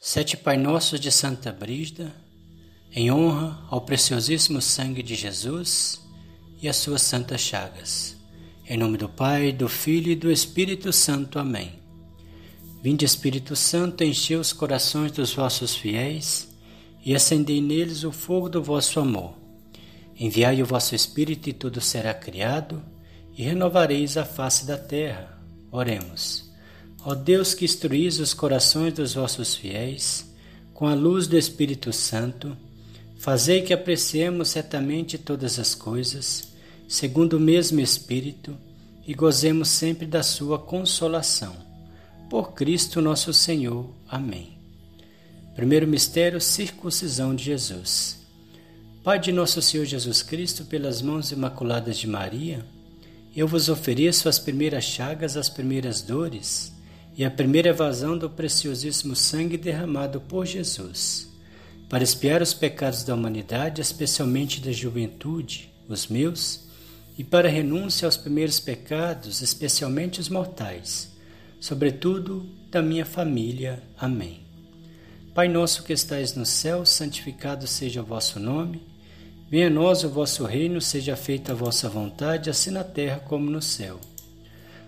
Sete Pai Nossos de Santa Brígida, em honra ao preciosíssimo sangue de Jesus e às suas santas chagas. Em nome do Pai, do Filho e do Espírito Santo. Amém. Vinde, Espírito Santo, enchei os corações dos vossos fiéis e acendei neles o fogo do vosso amor. Enviai o vosso Espírito e tudo será criado e renovareis a face da terra. Oremos. Ó Deus que instruís os corações dos vossos fiéis, com a luz do Espírito Santo, fazei que apreciemos certamente todas as coisas, segundo o mesmo Espírito, e gozemos sempre da sua consolação. Por Cristo nosso Senhor. Amém. Primeiro mistério, circuncisão de Jesus. Pai de nosso Senhor Jesus Cristo, pelas mãos imaculadas de Maria, eu vos ofereço as primeiras chagas, as primeiras dores, e a primeira evasão do preciosíssimo sangue derramado por Jesus, para expiar os pecados da humanidade, especialmente da juventude, os meus, e para renúncia aos primeiros pecados, especialmente os mortais, sobretudo da minha família. Amém. Pai nosso que estais no céu, santificado seja o vosso nome. Venha a nós o vosso reino, seja feita a vossa vontade, assim na terra como no céu.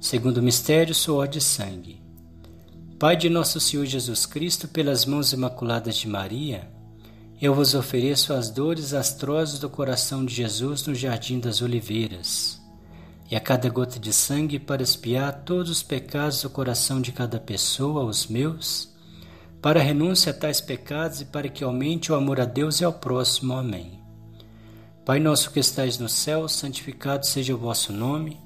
Segundo mistério, suor de sangue. Pai de nosso Senhor Jesus Cristo, pelas mãos imaculadas de Maria, eu vos ofereço as dores astrosas do coração de Jesus no jardim das oliveiras, e a cada gota de sangue para espiar todos os pecados do coração de cada pessoa, os meus, para renúncia a tais pecados e para que aumente o amor a Deus e ao próximo. Amém. Pai nosso que estais no céu, santificado seja o vosso nome.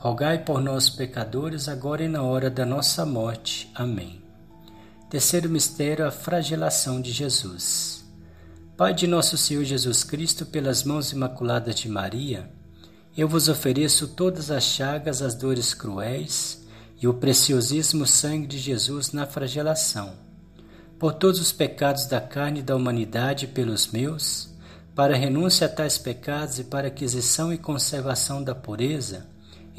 rogai por nós, pecadores, agora e na hora da nossa morte. Amém. Terceiro mistério, a flagelação de Jesus. Pai de nosso Senhor Jesus Cristo, pelas mãos imaculadas de Maria, eu vos ofereço todas as chagas, as dores cruéis e o preciosíssimo sangue de Jesus na flagelação, por todos os pecados da carne e da humanidade pelos meus, para renúncia a tais pecados e para aquisição e conservação da pureza,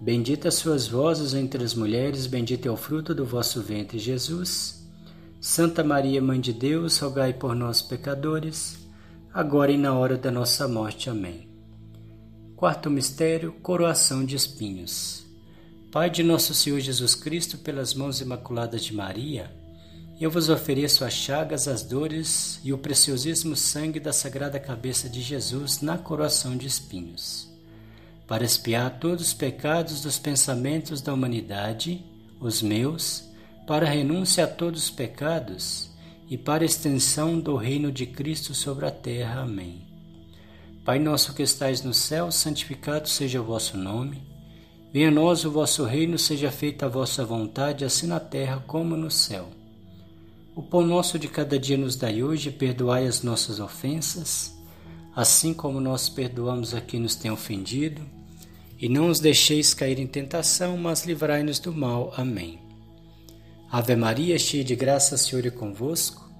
Bendita sois vós entre as mulheres, bendito é o fruto do vosso ventre, Jesus. Santa Maria, Mãe de Deus, rogai por nós, pecadores, agora e na hora da nossa morte. Amém. Quarto mistério, coroação de espinhos. Pai de nosso Senhor Jesus Cristo, pelas mãos imaculadas de Maria, eu vos ofereço as chagas, as dores e o preciosíssimo sangue da sagrada cabeça de Jesus na coroação de espinhos para expiar todos os pecados dos pensamentos da humanidade, os meus, para renúncia a todos os pecados e para extensão do reino de Cristo sobre a terra. Amém. Pai nosso que estais no céu, santificado seja o vosso nome. Venha a nós o vosso reino, seja feita a vossa vontade, assim na terra como no céu. O pão nosso de cada dia nos dai hoje, perdoai as nossas ofensas, assim como nós perdoamos a quem nos tem ofendido e não os deixeis cair em tentação, mas livrai-nos do mal. Amém. Ave Maria, cheia de graça, o Senhor é convosco.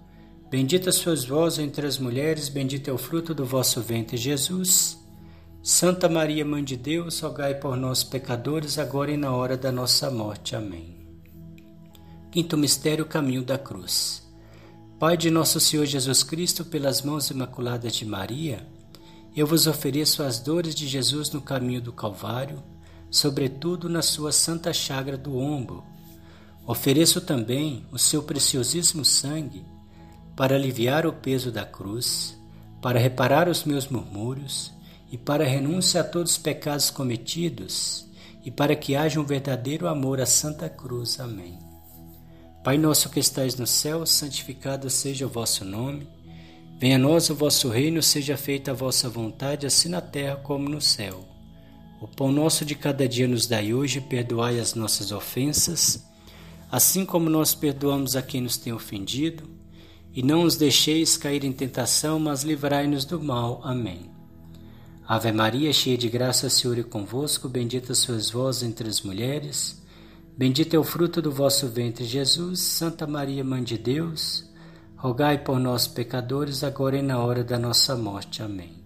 Bendita sois vós entre as mulheres, bendito é o fruto do vosso ventre, Jesus. Santa Maria, Mãe de Deus, rogai por nós, pecadores, agora e na hora da nossa morte. Amém. Quinto mistério, o caminho da cruz. Pai de nosso Senhor Jesus Cristo, pelas mãos imaculadas de Maria, eu vos ofereço as dores de Jesus no caminho do Calvário, sobretudo na sua santa chaga do ombro. Ofereço também o seu preciosíssimo sangue para aliviar o peso da cruz, para reparar os meus murmúrios e para renúncia a todos os pecados cometidos e para que haja um verdadeiro amor à Santa Cruz. Amém. Pai nosso que estais no céu, santificado seja o vosso nome. Venha a nós o vosso reino, seja feita a vossa vontade, assim na terra como no céu. O pão nosso de cada dia nos dai hoje, perdoai as nossas ofensas, assim como nós perdoamos a quem nos tem ofendido e não os deixeis cair em tentação, mas livrai-nos do mal. Amém. Ave Maria, cheia de graça, o Senhor é convosco, bendita sois vós entre as mulheres, bendito é o fruto do vosso ventre, Jesus. Santa Maria, Mãe de Deus, rogai por nós, pecadores, agora e na hora da nossa morte. Amém.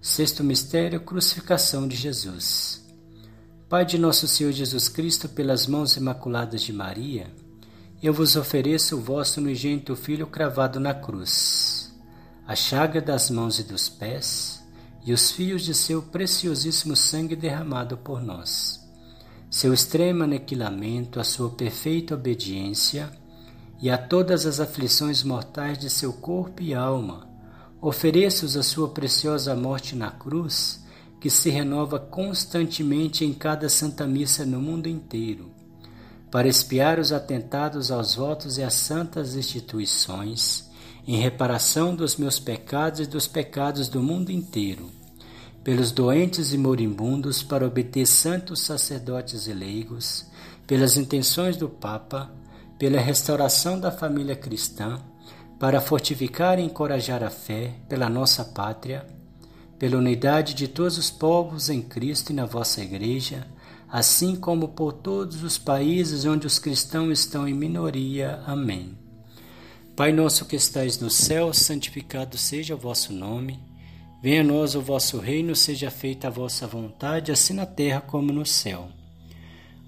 Sexto mistério, crucificação de Jesus. Pai de nosso Senhor Jesus Cristo, pelas mãos imaculadas de Maria, eu vos ofereço o vosso unigênito Filho cravado na cruz, a chaga das mãos e dos pés, e os fios de seu preciosíssimo sangue derramado por nós. Seu extremo aniquilamento, a sua perfeita obediência e a todas as aflições mortais de seu corpo e alma, ofereço-os a sua preciosa morte na cruz, que se renova constantemente em cada Santa Missa no mundo inteiro para espiar os atentados aos votos e às santas instituições, em reparação dos meus pecados e dos pecados do mundo inteiro, pelos doentes e moribundos, para obter santos sacerdotes e leigos, pelas intenções do Papa, pela restauração da família cristã, para fortificar e encorajar a fé pela nossa pátria, pela unidade de todos os povos em Cristo e na vossa Igreja, assim como por todos os países onde os cristãos estão em minoria. Amém. Pai nosso que estais no céu, santificado seja o vosso nome. Venha a nós o vosso reino, seja feita a vossa vontade, assim na terra como no céu.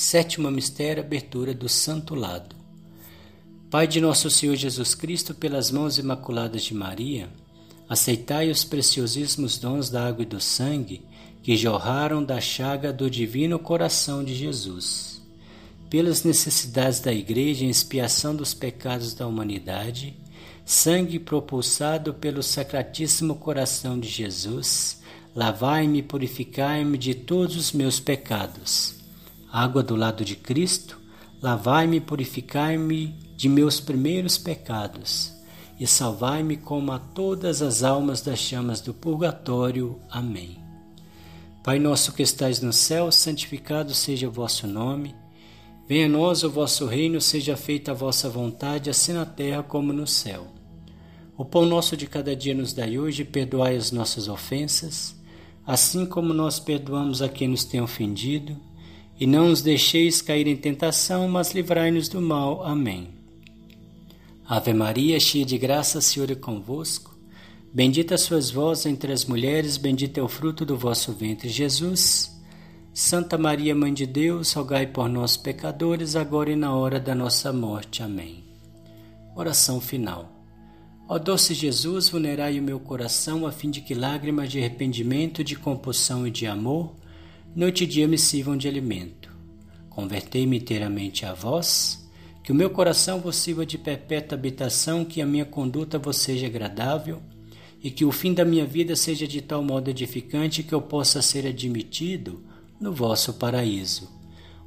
Sétimo mistério, abertura do Santo Lado. Pai de nosso Senhor Jesus Cristo, pelas mãos imaculadas de Maria, aceitai os preciosíssimos dons da água e do sangue que jorraram da chaga do divino coração de Jesus. Pelas necessidades da Igreja em expiação dos pecados da humanidade, sangue propulsado pelo Sacratíssimo Coração de Jesus, lavai-me e purificai-me de todos os meus pecados. Água do lado de Cristo, lavai-me e purificai-me de meus primeiros pecados, e salvai-me como a todas as almas das chamas do purgatório. Amém. Pai nosso que estais no céu, santificado seja o vosso nome. Venha a nós o vosso reino, seja feita a vossa vontade, assim na terra como no céu. O pão nosso de cada dia nos dai hoje, perdoai as nossas ofensas, assim como nós perdoamos a quem nos tem ofendido, e não os deixeis cair em tentação, mas livrai-nos do mal. Amém. Ave Maria, cheia de graça, Senhor é convosco. Bendita sois vós entre as mulheres, bendito é o fruto do vosso ventre, Jesus. Santa Maria, Mãe de Deus, rogai por nós, pecadores, agora e na hora da nossa morte. Amém. Oração final. Ó doce Jesus, vulnerai o meu coração, a fim de que lágrimas de arrependimento, de compulsão e de amor, noite e dia me sirvam de alimento. Convertei-me inteiramente a vós, que o meu coração vos sirva de perpétua habitação, que a minha conduta vos seja agradável e que o fim da minha vida seja de tal modo edificante que eu possa ser admitido no vosso paraíso,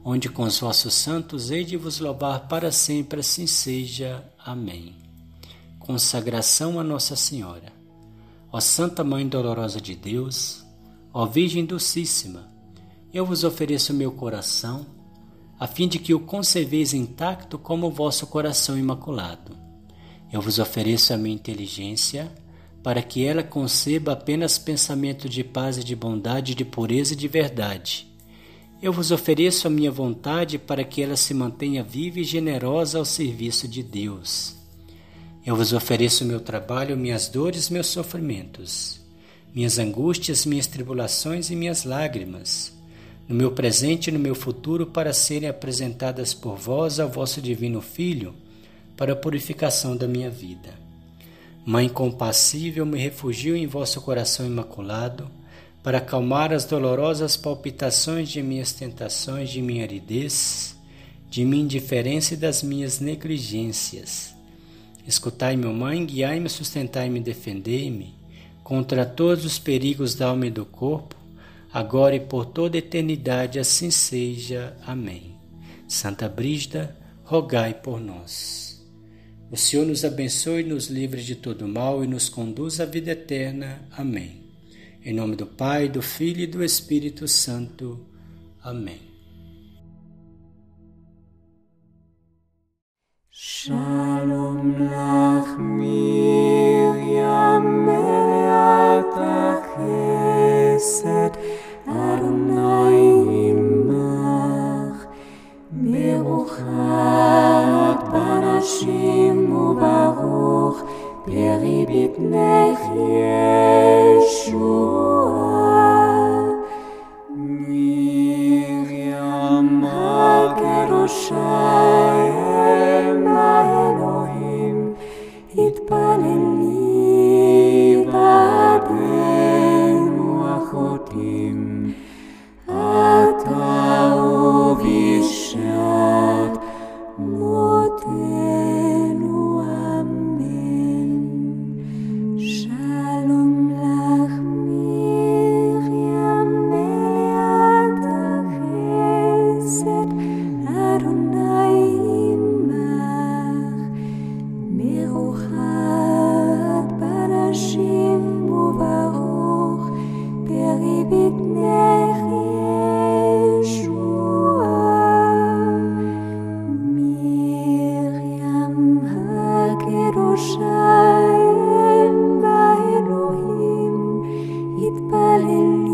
onde com os vossos santos hei de vos louvar para sempre, assim seja. Amém. consagração a Nossa Senhora. Ó Santa Mãe Dolorosa de Deus, ó Virgem Docíssima, eu vos ofereço meu coração, a fim de que o conserveis intacto como o vosso coração imaculado. Eu vos ofereço a minha inteligência, para que ela conceba apenas pensamento de paz e de bondade, de pureza e de verdade. Eu vos ofereço a minha vontade para que ela se mantenha viva e generosa ao serviço de Deus. Eu vos ofereço meu trabalho, minhas dores, meus sofrimentos, minhas angústias, minhas tribulações e minhas lágrimas, no meu presente e no meu futuro, para serem apresentadas por vós ao vosso Divino Filho, para a purificação da minha vida. Mãe compassível, me refugio em vosso coração imaculado, para acalmar as dolorosas palpitações de minhas tentações, de minha aridez, de minha indiferença e das minhas negligências. Escutai-me, mãe, guiai-me, sustentai-me, defendei-me contra todos os perigos da alma e do corpo, agora e por toda eternidade, assim seja. Amém. Santa Brígida, rogai por nós. O Senhor nos abençoe, nos livre de todo mal e nos conduz à vida eterna. Amém. Em nome do Pai, do Filho e do Espírito Santo. Amém. Shalom lach time.